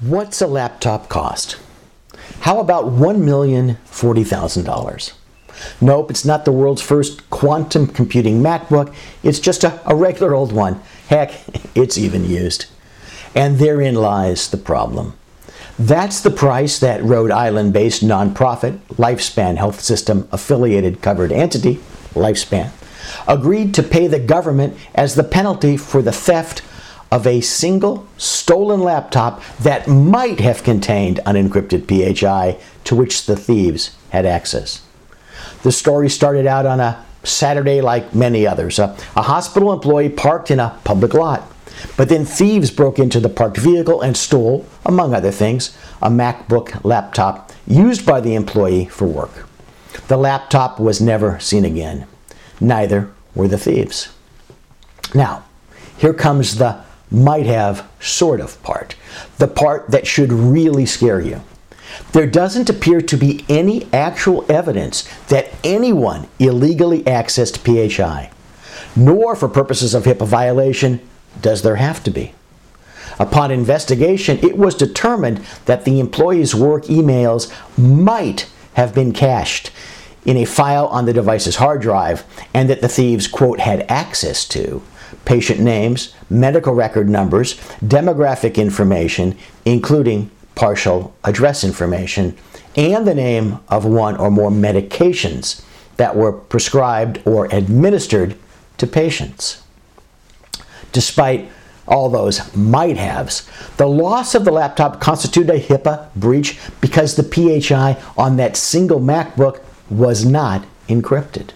What's a laptop cost? How about $1,040,000? Nope, it's not the world's first quantum computing MacBook. It's just a, a regular old one. Heck, it's even used. And therein lies the problem. That's the price that Rhode Island based nonprofit Lifespan Health System affiliated covered entity, Lifespan, agreed to pay the government as the penalty for the theft of a single stolen laptop that might have contained unencrypted PHI to which the thieves had access. The story started out on a Saturday like many others. A, a, hospital employee parked in a public lot. But then thieves broke into the parked vehicle and stole, among other things, a MacBook laptop used by the employee for work. The laptop was never seen again. Neither were the thieves. Now, here comes the might have sort of part, the part that should really scare you. There doesn't appear to be any actual evidence that anyone illegally accessed PHI, nor for purposes of HIPAA violation does there have to be. Upon investigation, it was determined that the employee's work emails might have been cached in a file on the device's hard drive and that the thieves, quote, had access to patient names, medical record numbers, demographic information, including partial address information, and the name of one or more medications that were prescribed or administered to patients. Despite all those might haves, the loss of the laptop constituted a HIPAA breach because the PHI on that single MacBook was not encrypted.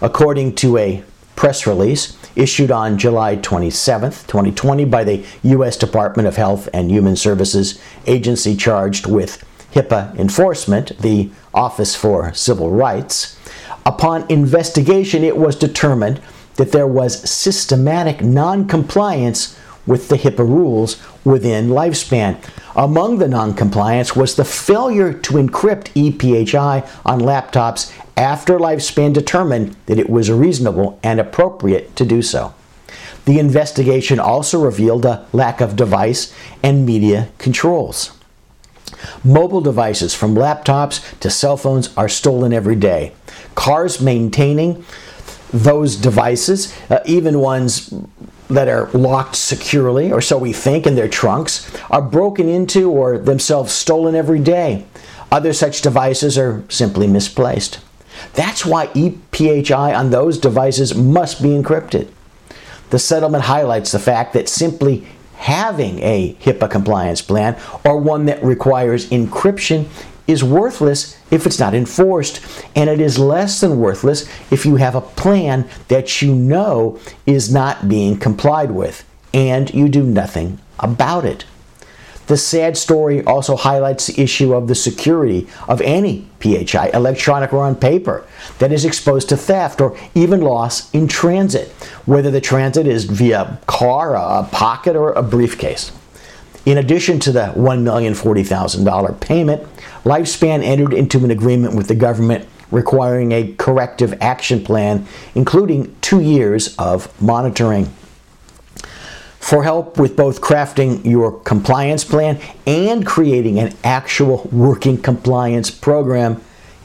According to a press release issued on July 27, 2020, by the U.S. Department of Health and Human Services agency charged with HIPAA enforcement, the Office for Civil Rights. Upon investigation, it was determined that there was systematic noncompliance with the HIPAA rules within lifespan. Among the noncompliance was the failure to encrypt ePHI on laptops after lifespan determined that it was reasonable and appropriate to do so. The investigation also revealed a lack of device and media controls. Mobile devices from laptops to cell phones are stolen every day. Cars maintaining those devices, uh, even ones that are locked securely, or so we think, in their trunks, are broken into or themselves stolen every day. Other such devices are simply misplaced. That's why ePHI on those devices must be encrypted. The settlement highlights the fact that simply having a HIPAA compliance plan or one that requires encryption is worthless if it's not enforced, and it is less than worthless if you have a plan that you know is not being complied with and you do nothing about it. The sad story also highlights the issue of the security of any PHI, electronic or on paper, that is exposed to theft or even loss in transit, whether the transit is via car, a pocket, or a briefcase. In addition to the $1,040,000 payment, Lifespan entered into an agreement with the government requiring a corrective action plan, including two years of monitoring. For help with both crafting your compliance plan and creating an actual working compliance program,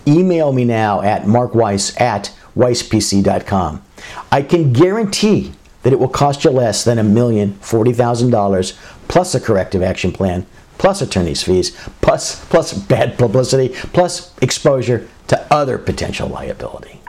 email me now at markweiss at weisspc.com. I can guarantee that it will cost you less than a million forty thousand dollars plus a corrective action plan, plus attorney's fees, plus plus bad publicity, plus exposure to other potential liability.